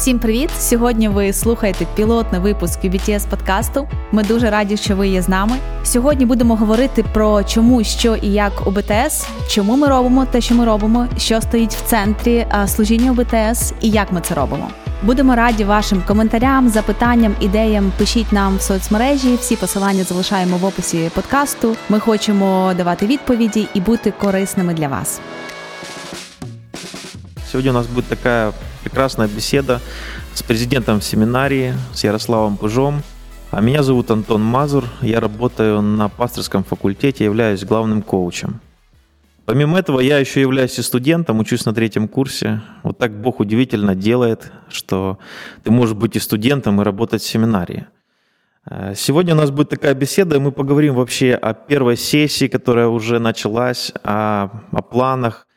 Всім привіт! Сьогодні ви слухаєте пілотний випуск UBTS подкасту. Ми дуже раді, що ви є з нами. Сьогодні будемо говорити про чому, що і як УБТС, чому ми робимо те, що ми робимо, що стоїть в центрі служіння УБТС і як ми це робимо. Будемо раді вашим коментарям, запитанням, ідеям. Пишіть нам в соцмережі. Всі посилання залишаємо в описі подкасту. Ми хочемо давати відповіді і бути корисними для вас. Сегодня у нас будет такая прекрасная беседа с президентом семинарии, с Ярославом Пыжом. А меня зовут Антон Мазур, я работаю на пасторском факультете, являюсь главным коучем. Помимо этого, я еще являюсь и студентом, учусь на третьем курсе. Вот так Бог удивительно делает, что ты можешь быть и студентом, и работать в семинарии. Э, сегодня у нас будет такая беседа, и мы поговорим вообще о первой сессии, которая уже началась, о, о планах,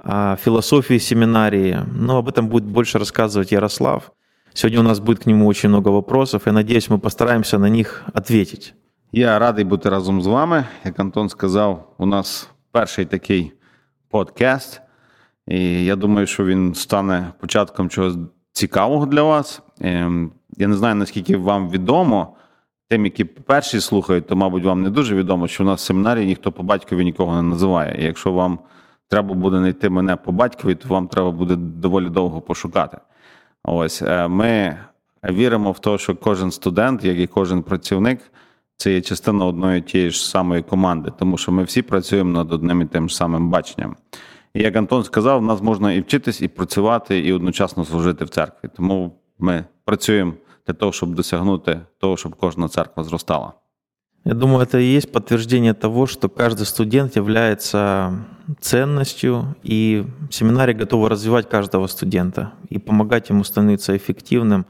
о философии семинарии. Но об этом будет больше рассказывать Ярослав. Сегодня у нас будет к нему очень много вопросов, и надеюсь, мы постараемся на них ответить. Я радий бути разом з вами. Як Антон сказав, у нас перший такий подкаст, і я думаю, що він стане початком чогось цікавого для вас. Ем, я не знаю, наскільки вам відомо. Тим, які перші слухають, то, мабуть, вам не дуже відомо, що у нас в семінарі ніхто по батькові нікого не називає. І якщо вам треба буде знайти мене по батькові, то вам треба буде доволі довго пошукати. Ось е, ми віримо в те, що кожен студент, як і кожен працівник, це є частина одної тієї ж самої команди, тому що ми всі працюємо над одним і тим самим баченням. І як Антон сказав, в нас можна і вчитись, і працювати, і одночасно служити в церкві. Тому ми працюємо для того, щоб досягнути того, щоб кожна церква зростала. Я думаю, это и есть подтверждение того, что каждый студент является ценностью, и семинарий готовы развивать каждого студента и помогать ему становиться эффективным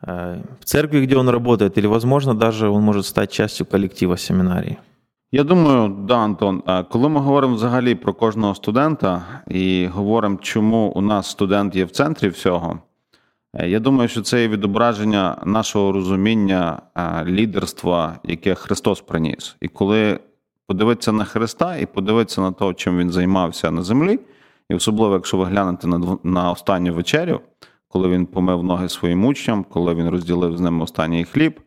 э, в церкви, где он работает, или, возможно, даже он может стать частью коллектива семинарии. Я думаю, да, Антон. Коли ми говоримо взагалі про кожного студента і говоримо, чому у нас студент є в центрі всього, Е, я думаю, що це є відображення нашого розуміння е, лідерства, яке Христос приніс. І коли подивитися на Христа і подивитися на те, чим він займався на землі, і особливо, якщо ви глянете на останню вечерю, коли він помив ноги своїм учням, коли він розділив з ними останній хліб.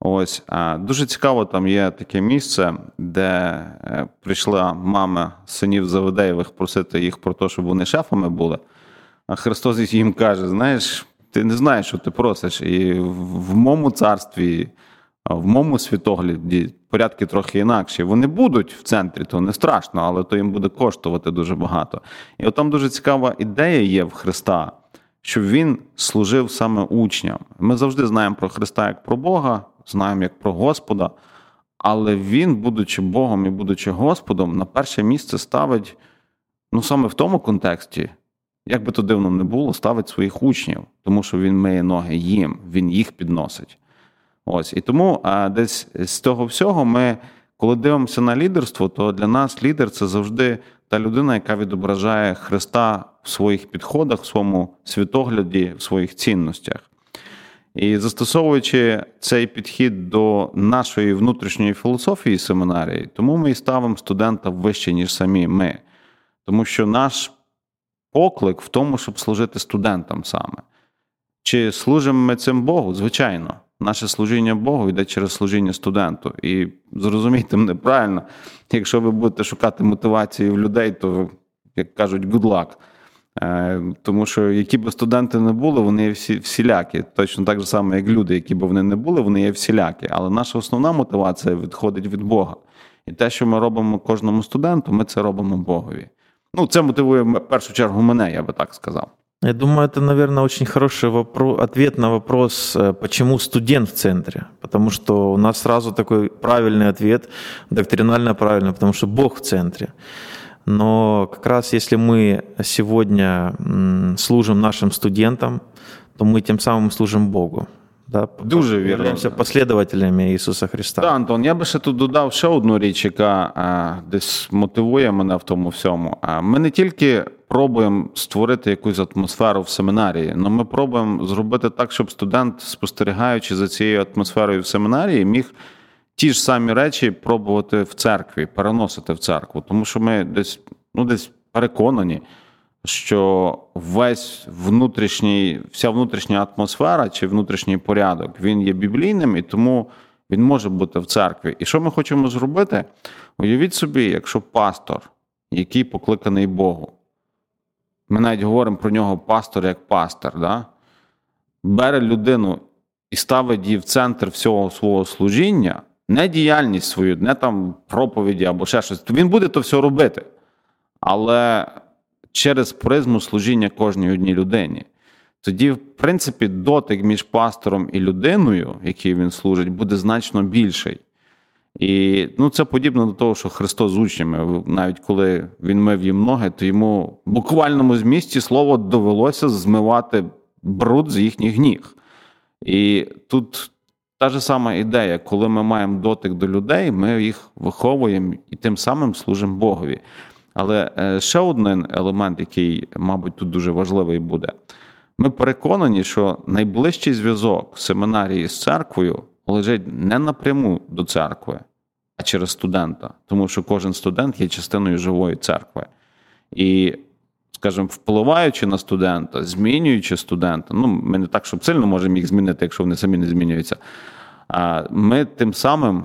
Ось дуже цікаво, там є таке місце, де е, прийшла мама синів Заведеєвих просити їх про те, щоб вони шефами були. А Христос їм каже: знаєш, ти не знаєш, що ти просиш. І в моєму царстві, в моєму світогляді порядки трохи інакші. Вони будуть в центрі, то не страшно, але то їм буде коштувати дуже багато. І от там дуже цікава ідея є в Христа, щоб він служив саме учням. Ми завжди знаємо про Христа як про Бога, знаємо як про Господа. Але він, будучи Богом і будучи Господом, на перше місце ставить ну саме в тому контексті, як би то дивно не було, ставить своїх учнів, тому що він миє ноги їм, він їх підносить. Ось і тому а, десь з того всього ми, коли дивимося на лідерство, то для нас лідер це завжди та людина, яка відображає Христа в своїх підходах, в своєму світогляді, в своїх цінностях. І застосовуючи цей підхід до нашої внутрішньої філософії семінарії, тому ми і ставимо студента вище, ніж самі ми. Тому що наш поклик в тому, щоб служити студентам саме. Чи служимо ми цим Богу? Звичайно, наше служіння Богу йде через служіння студенту. І зрозумійте мене правильно, якщо ви будете шукати мотивації в людей, то, як кажуть, good luck. Е, тому що які б студенти не були, вони є всі всілякі. Точно так же само, як люди, які б вони не були, вони є всілякі. Але наша основна мотивація відходить від Бога. І те, що ми робимо кожному студенту, ми це робимо Богові. Ну, це мотивує в першу чергу мене, я би так сказав. Я думаю, это, наверное, очень хороший вопрос, ответ на вопрос, э, почему студент в центре. Потому что у нас сразу такой правильный ответ, доктринально правильный, потому что Бог в центре. Но как раз если мы сегодня служим нашим студентам, то мы тем самым служим Богу. Да, Дуже вірно. Послідователями Ісуса Христа. Так, Антон, я би ще тут додав ще одну річ, яка а, десь мотивує мене в тому всьому. А ми не тільки пробуємо створити якусь атмосферу в семінарії, але ми пробуємо зробити так, щоб студент, спостерігаючи за цією атмосферою в семінарії, міг ті ж самі речі пробувати в церкві, переносити в церкву. Тому що ми десь, ну, десь переконані що весь внутрішній, вся внутрішня атмосфера чи внутрішній порядок він є біблійним і тому він може бути в церкві. І що ми хочемо зробити? Уявіть собі, якщо пастор, який покликаний Богу, ми навіть говоримо про нього пастор як пастор, да? бере людину і ставить її в центр всього свого служіння, не діяльність свою, не там проповіді або ще щось. Він буде то все робити. Але через призму служіння кожній одній людині. Тоді, в принципі, дотик між пастором і людиною, якій він служить, буде значно більший. І ну, це подібно до того, що Христос з учнями, навіть коли він мив їм ноги, то йому в буквальному змісті слово довелося змивати бруд з їхніх ніг. І тут та ж сама ідея, коли ми маємо дотик до людей, ми їх виховуємо і тим самим служимо Богові. Але е, ще один елемент, який, мабуть, тут дуже важливий буде. Ми переконані, що найближчий зв'язок семинарії з церквою лежить не напряму до церкви, а через студента, тому що кожен студент є частиною живої церкви. І, скажімо, впливаючи на студента, змінюючи студента, ну ми не так, щоб сильно можемо їх змінити, якщо вони самі не змінюються. Ми тим самим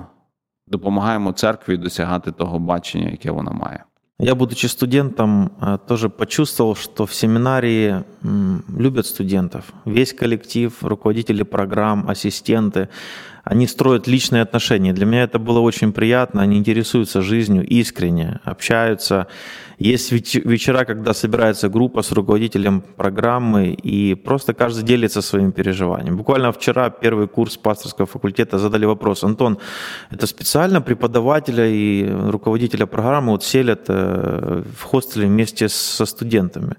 допомагаємо церкві досягати того бачення, яке вона має. Я, будучи студентом, э, тоже почувствовал, что в семинарии любят студентов. Весь коллектив, руководители программ, ассистенты, они строят личные отношения. Для меня это было очень приятно. Они интересуются жизнью искренне, общаются. Есть вечера, когда собирается группа с руководителем программы, и просто каждый делится своими переживаниями. Буквально вчера первый курс пасторского факультета задали вопрос. Антон, это специально преподавателя и руководителя программы вот селят э, в хостеле вместе со студентами?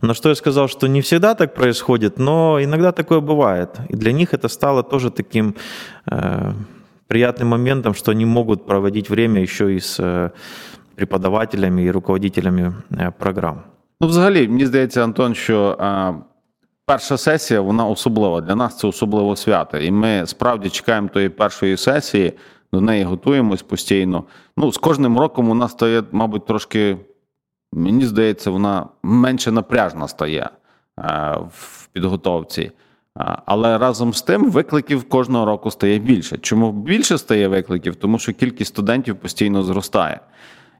На что я сказал, что не всегда так происходит, но иногда такое бывает. И для них это стало тоже таким э, приятным моментом, что они могут проводить время еще и с э, преподавателями і руководителями э, програм. Ну, взагалі, мені здається, Антон, що перша сесія вона особлива. Для нас це особливо свято. І ми справді чекаємо тої першої сесії, до неї готуємось постійно. Ну, з кожним роком вона стає, мабуть, трошки, мені здається, вона менше напряжна стає а, в підготовці. Але разом з тим викликів кожного року стає більше. Чому більше стає викликів? Тому що кількість студентів постійно зростає.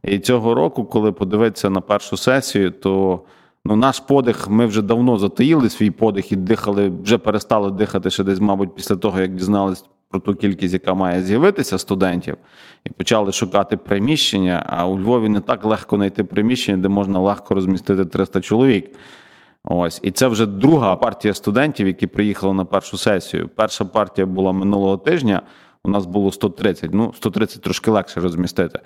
І цього року, коли подивитися на першу сесію, то ну, наш подих, ми вже давно затаїли свій подих і дихали, вже перестали дихати ще десь, мабуть, після того, як дізналися про ту кількість, яка має з'явитися студентів, і почали шукати приміщення. А у Львові не так легко знайти приміщення, де можна легко розмістити 300 чоловік. Ось, і це вже друга партія студентів, які приїхали на першу сесію. Перша партія була минулого тижня. У нас було 130. Ну, 130 трошки легше розмістити.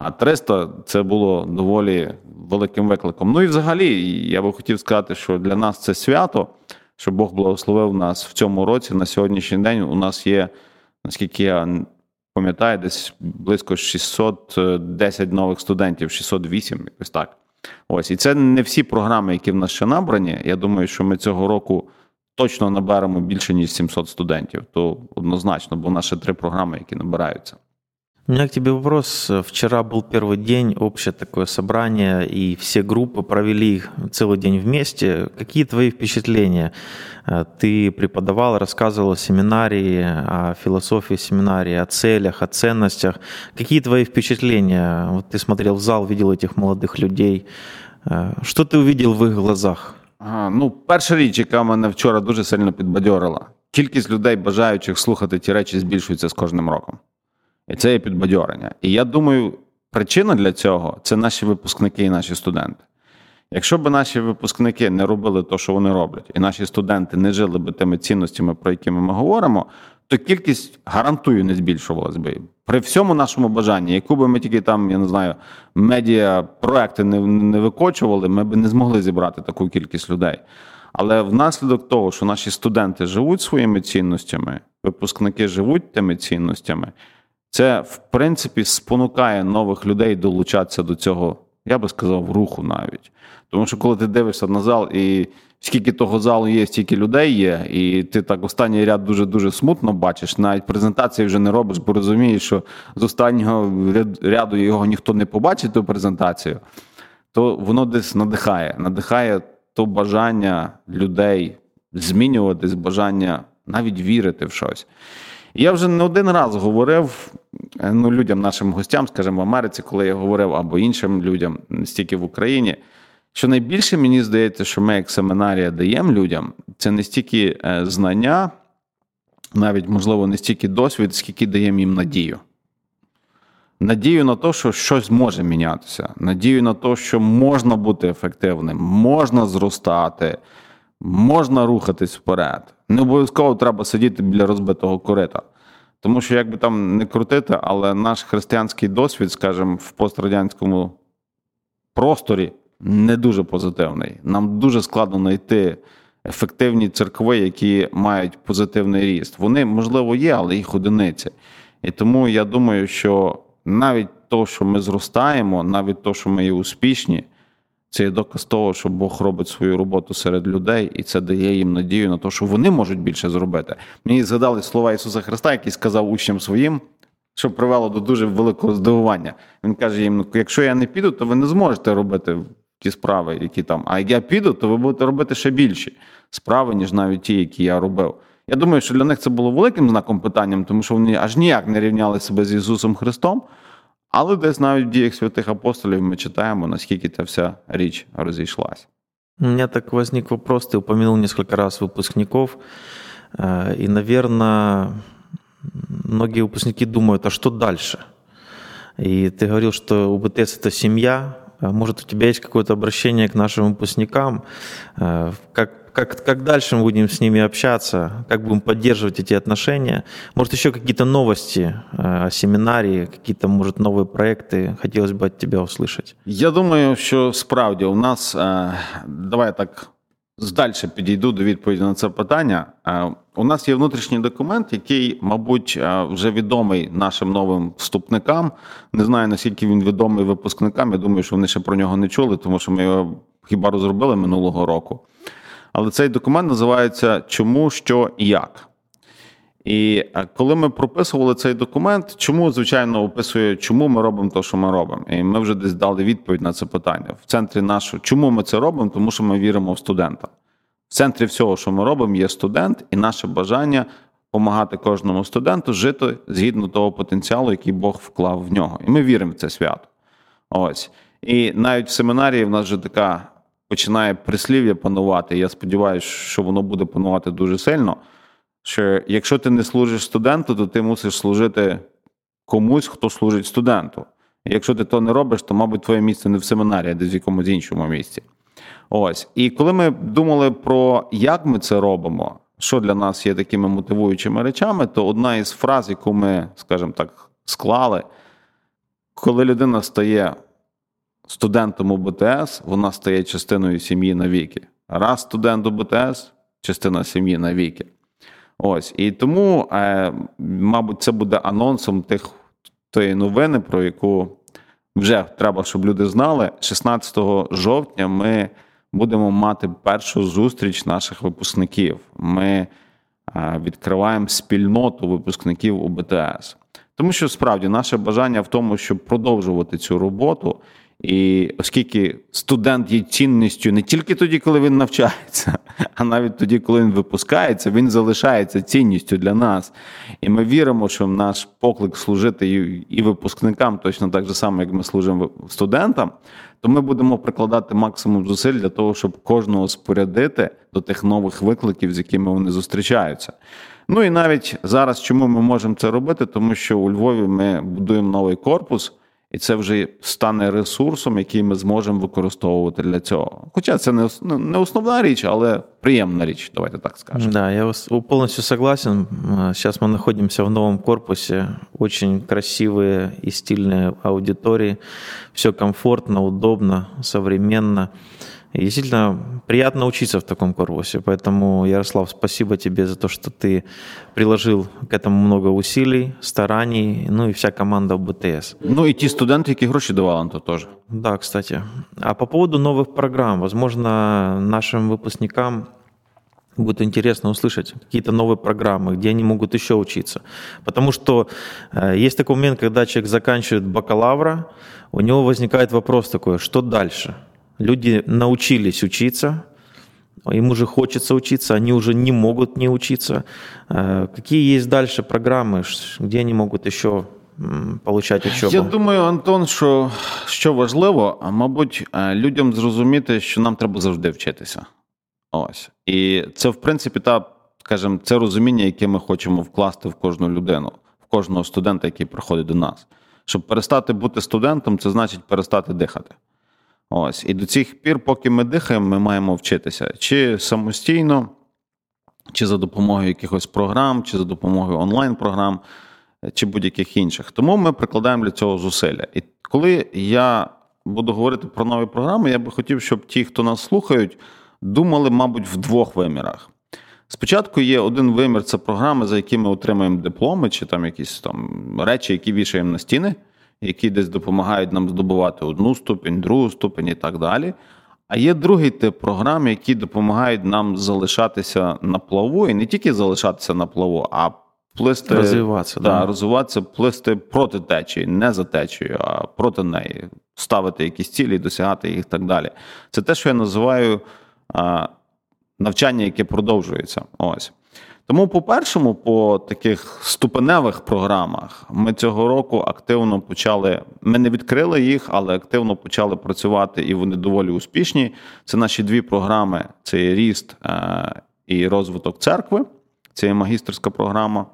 А 300 це було доволі великим викликом. Ну і взагалі, я би хотів сказати, що для нас це свято, що Бог благословив нас в цьому році. На сьогоднішній день у нас є, наскільки я пам'ятаю, десь близько 610 нових студентів, 608, якось так. Ось, і це не всі програми, які в нас ще набрані. Я думаю, що ми цього року точно наберемо більше ніж 700 студентів. То однозначно, бо в нас ще три програми, які набираються. У меня к тебе вопрос. Вчера был первый день, общее такое собрание, и все группы провели целый день вместе. Какие твои впечатления? Э, ты преподавал, рассказывал о семинарии, о философии семинарии, о целях, о ценностях. Какие твои впечатления? Вот ты смотрел в зал, видел этих молодых людей. Э, что ты увидел в их глазах? А, ну, перша річ, яка мене вчора дуже сильно підбадьорила. Кількість людей, бажаючих слухати ті речі, збільшується з кожним роком. І це є підбадьорення. І я думаю, причина для цього це наші випускники і наші студенти. Якщо б наші випускники не робили те, що вони роблять, і наші студенти не жили б тими цінностями, про які ми говоримо, то кількість гарантую не збільшувалась би. При всьому нашому бажанні, яку би ми тільки там, я не знаю, медіа проекти не не викочували, ми б не змогли зібрати таку кількість людей. Але внаслідок того, що наші студенти живуть своїми цінностями, випускники живуть тими цінностями. Це, в принципі, спонукає нових людей долучатися до цього, я би сказав, руху навіть. Тому що коли ти дивишся на зал, і скільки того залу є, стільки людей є, і ти так останній ряд дуже-дуже смутно бачиш, навіть презентації вже не робиш, бо розумієш, що з останнього ряду його ніхто не побачить, ту презентацію. то воно десь надихає, надихає то бажання людей змінюватись, бажання навіть вірити в щось. Я вже не один раз говорив е, ну, людям, нашим гостям, скажімо, в Америці, коли я говорив, або іншим людям, не стільки в Україні, що найбільше мені здається, що ми, як семинарія, даємо людям, це не стільки е, знання, навіть, можливо, не стільки досвід, скільки даємо їм надію. Надію на те, що щось може мінятися, надію на те, що можна бути ефективним, можна зростати, можна рухатись вперед. Не обов'язково треба сидіти біля розбитого корита. Тому що, як би там не крутити, але наш християнський досвід, скажімо, в пострадянському просторі не дуже позитивний. Нам дуже складно знайти ефективні церкви, які мають позитивний ріст. Вони, можливо, є, але їх одиниці. І тому я думаю, що навіть то, що ми зростаємо, навіть то, що ми є успішні, це є доказ того, що Бог робить свою роботу серед людей, і це дає їм надію на те, що вони можуть більше зробити. Мені згадали слова Ісуса Христа, який сказав учням своїм, що привело до дуже великого здивування. Він каже їм: «Ну, якщо я не піду, то ви не зможете робити ті справи, які там. А як я піду, то ви будете робити ще більші справи, ніж навіть ті, які я робив. Я думаю, що для них це було великим знаком питанням, тому що вони аж ніяк не рівняли себе з Ісусом Христом. Але десь навіть в діях святих апостолів ми читаємо, наскільки ця вся річ розійшлась. У меня так возник вопрос, ты упомянул несколько раз выпускников, и, наверное, многие выпускники думают, а что дальше? И ты говорил, что УБТС – это семья, может, у тебя есть какое-то обращение к нашим выпускникам, как как, как дальше мы будем с ними общаться, как будем поддерживать эти отношения. Может, еще какие-то новости э, о семинарии, какие-то, может, новые проекты хотелось бы от тебя услышать. Я думаю, що справді у нас, давай я так здальше підійду до відповіді на це питання. У нас є внутрішній документ, який, мабуть, вже відомий нашим новим вступникам. Не знаю, наскільки він відомий випускникам. Я думаю, що вони ще про нього не чули, тому що ми його хіба розробили минулого року. Але цей документ називається Чому, що і як. І е, коли ми прописували цей документ, чому, звичайно, описує, чому ми робимо те, що ми робимо. І ми вже десь дали відповідь на це питання. В центрі нашого, чому ми це робимо? Тому що ми віримо в студента. В центрі всього, що ми робимо, є студент, і наше бажання допомагати кожному студенту жити згідно того потенціалу, який Бог вклав в нього. І ми віримо в це свято. Ось. І навіть в семінарії в нас вже така починає прислів'я панувати. Я сподіваюся, що воно буде панувати дуже сильно. Що якщо ти не служиш студенту, то ти мусиш служити комусь, хто служить студенту. якщо ти то не робиш, то, мабуть, твоє місце не в семінарі, а десь в якомусь іншому місці. Ось. І коли ми думали про як ми це робимо, що для нас є такими мотивуючими речами, то одна із фраз, яку ми, скажімо так, склали, коли людина стає студентом УБТС, вона стає частиною сім'ї навіки. Раз студент УБТС, частина сім'ї навіки. Ось. І тому, е, мабуть, це буде анонсом тих тої новини, про яку вже треба, щоб люди знали. 16 жовтня ми будемо мати першу зустріч наших випускників. Ми е, відкриваємо спільноту випускників УБТС. Тому що справді наше бажання в тому, щоб продовжувати цю роботу і оскільки студент є цінністю не тільки тоді, коли він навчається, а навіть тоді, коли він випускається, він залишається цінністю для нас. І ми віримо, що наш поклик служити і випускникам точно так же само, як ми служимо студентам, то ми будемо прикладати максимум зусиль для того, щоб кожного спорядити до тих нових викликів, з якими вони зустрічаються. Ну і навіть зараз, чому ми можемо це робити? Тому що у Львові ми будуємо новий корпус. І це вже стане ресурсом, який ми зможемо використовувати для цього. Хоча це не ну, не основна річ, але приємна річ, давайте так скажем. Да, я полностью согласен. Сейчас мы находимся в новом корпусе. Очень красивые и стильные аудитории. Все комфортно, удобно, современно. И действительно приятно учиться в таком корпусе. Поэтому, Ярослав, спасибо тебе за то, что ты приложил к этому много усилий, стараний, ну и вся команда в БТС. Ну и те студенты, які гроші давали, то тоже. Да, кстати. А по поводу новых программ, возможно, нашим выпускникам будет интересно услышать какие-то новые программы, где они могут еще учиться. Потому что э, есть такой момент, когда человек заканчивает бакалавра, у него возникает вопрос такой, что дальше? Люди научились учиться, им уже хочется учиться, они уже не могут не учиться. Э, какие есть дальше программы, где они могут еще получати учобу? Я думаю, Антон, що що важливо, мабуть, людям зрозуміти, що нам треба завжди вчитися. Ось. І це, в принципі, та, скажімо, це розуміння, яке ми хочемо вкласти в кожну людину, в кожного студента, який приходить до нас. Щоб перестати бути студентом, це значить перестати дихати. Ось. І до цих пір, поки ми дихаємо, ми маємо вчитися чи самостійно, чи за допомогою якихось програм, чи за допомогою онлайн-програм, чи будь-яких інших. Тому ми прикладаємо для цього зусилля. І коли я буду говорити про нові програми, я би хотів, щоб ті, хто нас слухають, думали, мабуть, в двох вимірах. Спочатку є один вимір це програми, за які ми отримуємо дипломи, чи там якісь там речі, які вішаємо на стіни, які десь допомагають нам здобувати одну ступінь, другу ступінь і так далі. А є другий тип програм, які допомагають нам залишатися на плаву, і не тільки залишатися на плаву, а плисти розвиватися, да, да. розвиватися, плисти проти течії, не за течією, а проти неї, ставити якісь цілі, досягати їх і так далі. Це те, що я називаю навчання, яке продовжується. Ось. Тому, по-першому, по таких ступеневих програмах ми цього року активно почали. Ми не відкрили їх, але активно почали працювати, і вони доволі успішні. Це наші дві програми: це є ріст е, і розвиток церкви. Це є магістерська програма,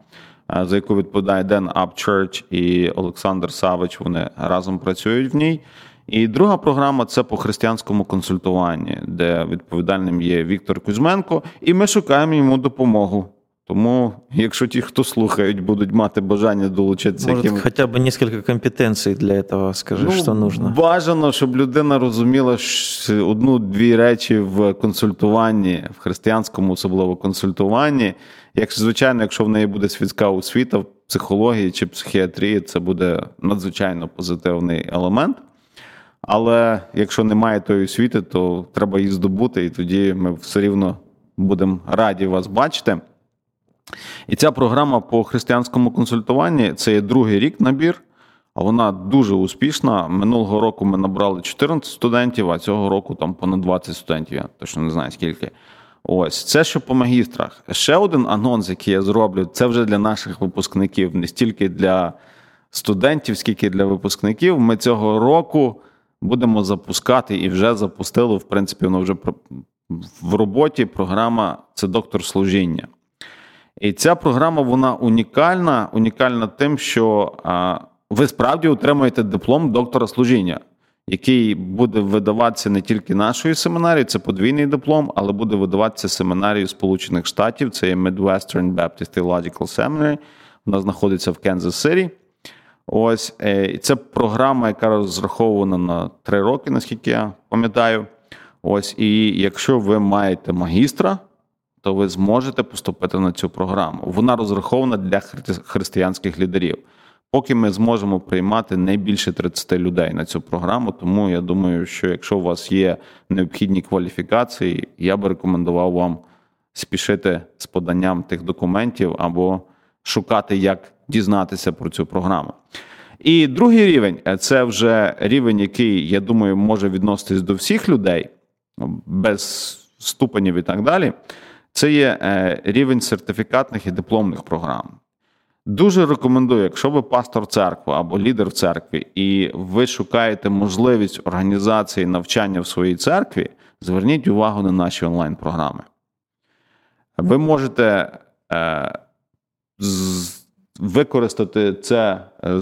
е, за яку відповідає Ден Church і Олександр Савич. Вони разом працюють в ній. І друга програма це по християнському консультуванні, де відповідальним є Віктор Кузьменко, і ми шукаємо йому допомогу. Тому, якщо ті, хто слухають, будуть мати бажання долучитися, Може, яким... хоча б кілька компетенцій для цього, скажи, ну, що нужно. Бажано, щоб людина розуміла одну-дві речі в консультуванні, в християнському, особливо консультуванні. Якщо, звичайно, якщо в неї буде світська освіта в психології чи психіатрії, це буде надзвичайно позитивний елемент. Але якщо немає тої освіти, то треба її здобути, і тоді ми все рівно будемо раді вас бачити. І ця програма по християнському консультуванні це є другий рік набір, а вона дуже успішна. Минулого року ми набрали 14 студентів, а цього року там понад 20 студентів. Я точно не знаю скільки. Ось це що по магістрах. Ще один анонс, який я зроблю, це вже для наших випускників, не стільки для студентів, скільки для випускників. Ми цього року будемо запускати і вже запустили, в принципі, воно вже в роботі. Програма це доктор служіння. І ця програма вона унікальна, унікальна тим, що ви справді отримуєте диплом доктора служіння, який буде видаватися не тільки нашою семинарією, це подвійний диплом, але буде видаватися семинарією Сполучених Штатів. Це є Midwestern Baptist Theological Seminary. Вона знаходиться в Кензас Сирі. Ось е, це програма, яка розрахована на три роки, наскільки я пам'ятаю. Ось, і якщо ви маєте магістра, то ви зможете поступити на цю програму. Вона розрахована для християнських лідерів. Поки ми зможемо приймати не більше 30 людей на цю програму. Тому я думаю, що якщо у вас є необхідні кваліфікації, я би рекомендував вам спішити з поданням тих документів або шукати, як дізнатися про цю програму. І другий рівень це вже рівень, який, я думаю, може відноситись до всіх людей без ступенів і так далі. Це є е, рівень сертифікатних і дипломних програм. Дуже рекомендую, якщо ви пастор церкви або лідер в церкві, і ви шукаєте можливість організації навчання в своїй церкві, зверніть увагу на наші онлайн-програми. Ви можете е, використати це е,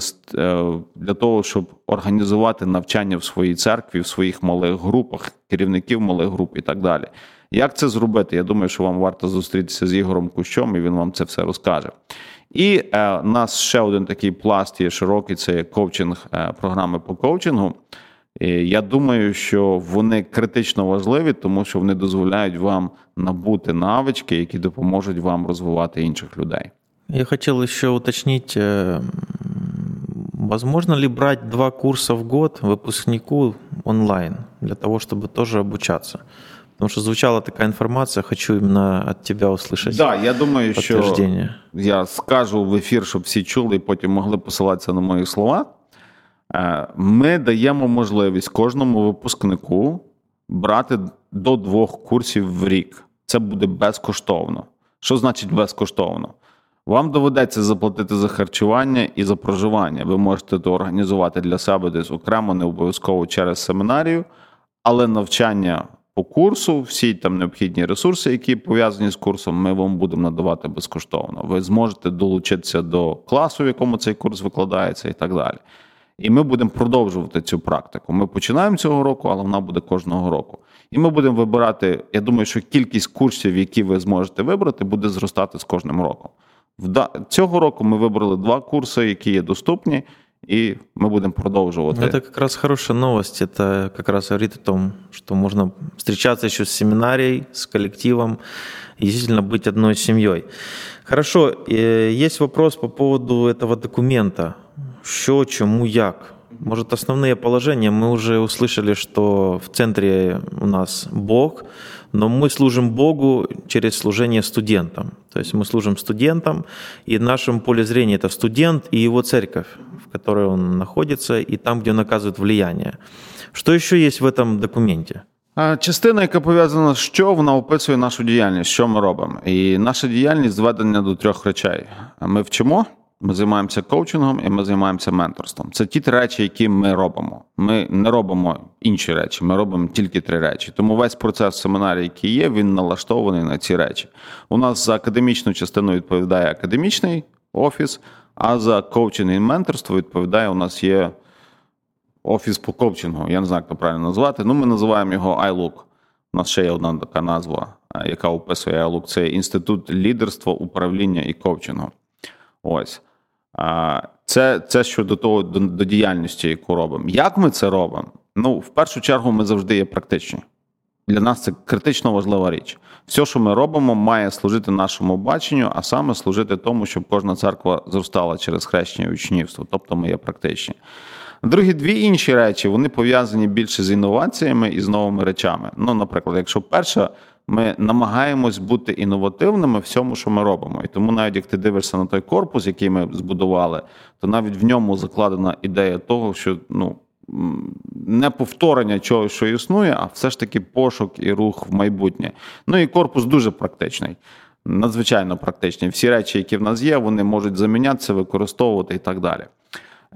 для того, щоб організувати навчання в своїй церкві, в своїх малих групах, керівників малих груп і так далі. Як це зробити? Я думаю, що вам варто зустрітися з Ігорем Кущом, і він вам це все розкаже. І е, у нас ще один такий пласт є широкий це коучинг, е, програми по коучингу. І я думаю, що вони критично важливі, тому що вони дозволяють вам набути навички, які допоможуть вам розвивати інших людей. Я хотел еще уточнить, э, возможно ли брать два курса в год выпускнику онлайн для того, чтобы тоже обучаться? Потому что звучала такая информация, хочу именно от тебя услышать. Да, я думаю, що я скажу в ефір, щоб всі чули і потім могли посилатися на мої слова. Е, ми даємо можливість кожному випускнику брати до двох курсів в рік. Це буде безкоштовно. Що значить безкоштовно? Вам доведеться заплатити за харчування і за проживання. Ви можете то організувати для себе десь окремо, не обов'язково через семінарію, але навчання по курсу, всі там необхідні ресурси, які пов'язані з курсом, ми вам будемо надавати безкоштовно. Ви зможете долучитися до класу, в якому цей курс викладається, і так далі. І ми будемо продовжувати цю практику. Ми починаємо цього року, але вона буде кожного року. І ми будемо вибирати. Я думаю, що кількість курсів, які ви зможете вибрати, буде зростати з кожним роком. Цього року ми вибрали два курси, які є доступні, і мы будем продолжать. Это как раз хорошая новость. Это как раз говорит о том, что можно встречаться еще с семинарией, с коллективом и действительно быть одной семьей. Хорошо, э, есть вопрос по поводу этого документа. Що, чему, як? Может, основные положения мы уже услышали, что в центре у нас Бог, но мы служим Богу через служение студентам. То есть мы служим студентам, и в нашем поле зрения это студент и его церковь, в которой он находится, и там, где он оказывает влияние. Что еще есть в этом документе? Частина, яка пов'язана з що, вона описує нашу діяльність, що ми робимо. І наша діяльність зведена до трьох речей: ми вчимо, Ми займаємося коучингом і ми займаємося менторством. Це ті три речі, які ми робимо. Ми не робимо інші речі, ми робимо тільки три речі. Тому весь процес семінарі, який є, він налаштований на ці речі. У нас за академічну частину відповідає академічний офіс, а за коучинг і менторство відповідає у нас є офіс по коучингу. Я не знаю, як це правильно назвати. Ну, ми називаємо його iLook. У нас ще є одна така назва, яка описує iLook. Це інститут лідерства, управління і коучингу. Ось. Це це щодо того до, до діяльності, яку робимо. Як ми це робимо? Ну, в першу чергу, ми завжди є практичні. Для нас це критично важлива річ. Все, що ми робимо, має служити нашому баченню, а саме служити тому, щоб кожна церква зростала через хрещення учнівство. Тобто ми є практичні. Другі дві інші речі вони пов'язані більше з інноваціями і з новими речами. Ну, наприклад, якщо перша ми намагаємось бути інновативними в всьому, що ми робимо. І тому, навіть як ти дивишся на той корпус, який ми збудували, то навіть в ньому закладена ідея того, що ну. Не повторення чогось, що існує, а все ж таки пошук і рух в майбутнє. Ну і корпус дуже практичний, надзвичайно практичний. Всі речі, які в нас є, вони можуть замінятися, використовувати і так далі.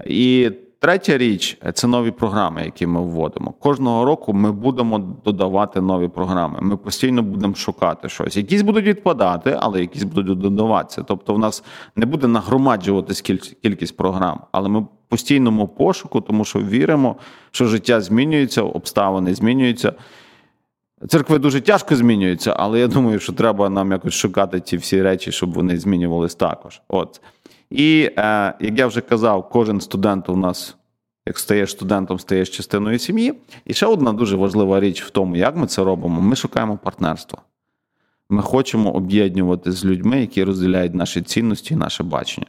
І Третя річ це нові програми, які ми вводимо. Кожного року ми будемо додавати нові програми. Ми постійно будемо шукати щось. Якісь будуть відпадати, але якісь будуть додаватися. Тобто, в нас не буде нагромаджуватись кількість програм, але ми в постійному пошуку, тому що віримо, що життя змінюється, обставини змінюються. Церкви дуже тяжко змінюються, але я думаю, що треба нам якось шукати ці всі речі, щоб вони змінювались також. От. І е, як я вже казав, кожен студент у нас, як стаєш студентом, стаєш частиною сім'ї. І ще одна дуже важлива річ в тому, як ми це робимо: ми шукаємо партнерство. Ми хочемо об'єднувати з людьми, які розділяють наші цінності і наше бачення.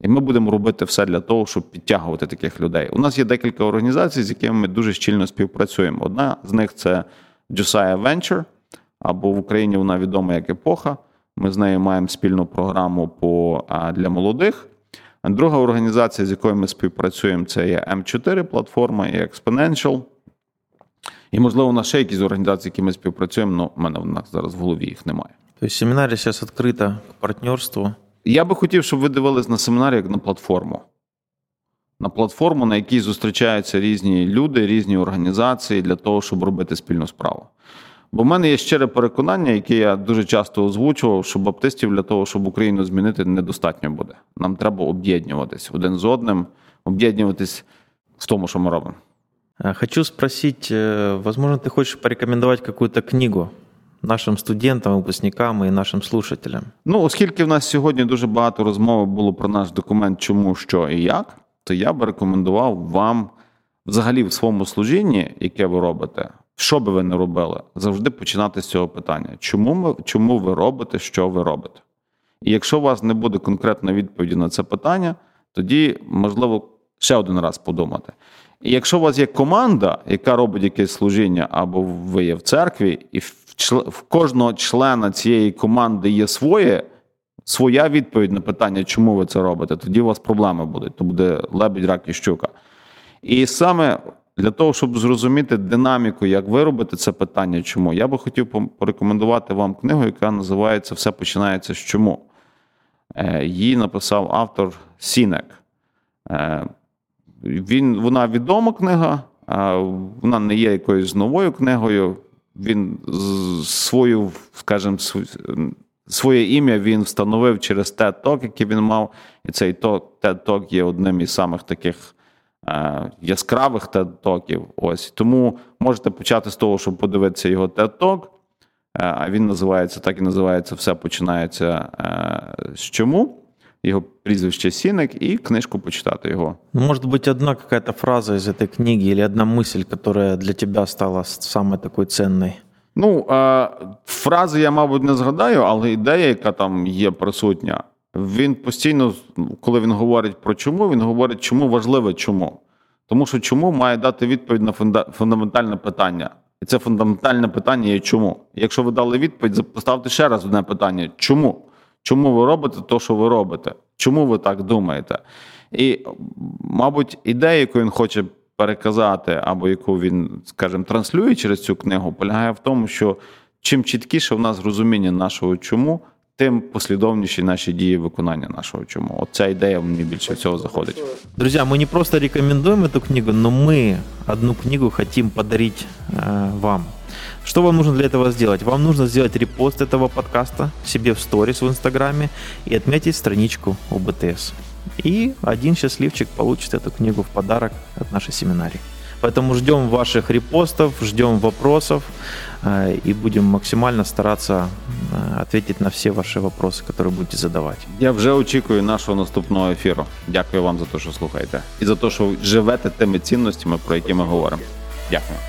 І ми будемо робити все для того, щоб підтягувати таких людей. У нас є декілька організацій, з якими ми дуже щільно співпрацюємо. Одна з них це Josiah Venture, або в Україні вона відома як епоха. Ми з нею маємо спільну програму по, для молодих. Друга організація, з якою ми співпрацюємо, це є М4 платформа і Exponential. І, можливо, у нас ще якісь організації, які ми співпрацюємо, але в мене в нас зараз в голові їх немає. Тобто семінарі зараз відкрита к партнерству. Я би хотів, щоб ви дивились на семінарі як на платформу. На платформу, на якій зустрічаються різні люди, різні організації для того, щоб робити спільну справу. Бо в мене є щире переконання, яке я дуже часто озвучував, що баптистів для того, щоб Україну змінити, недостатньо буде. Нам треба об'єднуватись один з одним, об'єднуватись в тому, що ми робимо. Хочу спросить, э, возможно, ты хочешь порекомендовать какую-то книгу нашим студентам, випускникам і нашим слушателям? Ну, оскільки в нас сьогодні дуже багато розмови було про наш документ, чому, що і як, то я би рекомендував вам взагалі в своєму служінні, яке ви робите, що би ви не робили, завжди починати з цього питання. Чому ми, чому ви робите, що ви робите? І якщо у вас не буде конкретної відповіді на це питання, тоді можливо ще один раз подумати. І якщо у вас є команда, яка робить якесь служіння, або ви є в церкві, і в кожного члена цієї команди є своє, своя відповідь на питання, чому ви це робите, тоді у вас проблеми будуть. То буде лебідь, рак і щука. І саме для того, щоб зрозуміти динаміку, як ви робите це питання, чому, я би хотів порекомендувати вам книгу, яка називається Все починається з чому. Е, її написав автор Сінек. Е, він, Вона відома книга, вона не є якоюсь новою книгою. Він свою, скажімо, своє ім'я він встановив через Talk, який він мав. І цей TED Talk є одним із самих таких яскравих TED Talkів. Ось тому можете почати з того, щоб подивитися його TED Talk. Е, а він називається так і називається Все починається е, з чому его прізвище Сінек і книжку почитати його. Ну, может быть, одна какая-то фраза из этой книги или одна мысль, которая для тебя стала самой такой ценной? Ну, е, фрази я, мабуть, не згадаю, але ідея, яка там є присутня, він постійно, коли він говорить про чому, він говорить, чому важливе чому. Тому що чому має дати відповідь на фундаментальне питання. І це фундаментальне питання є чому. Якщо ви дали відповідь, поставте ще раз одне питання: чому? Чому ви робите те, що ви робите? Чому ви так думаєте? І, мабуть, ідея, яку він хоче переказати, або яку він, скажімо, транслює через цю книгу, полягає в тому, що чим чіткіше в нас розуміння нашого чому, тим послідовніші наші дії виконання нашого чому. От ця ідея мені більше всього заходить. Друзья, мы не просто рекомендуем эту книгу, но мы одну книгу хотим подарить э, вам. Что вам нужно для этого сделать? Вам нужно сделать репост этого подкаста себе в сторис в Инстаграме и отметить страничку ОБТС. И один счастливчик получит эту книгу в подарок от нашей семинарии. Поэтому ждем ваших репостов, ждем вопросов э, и будем максимально стараться э, ответить на все ваши вопросы, которые будете задавать. Я вже очікую нашого наступного ефіру. Дякую вам за те, що слухаєте, і за те, що живете тими цінностями, про які ми говоримо. Дякую.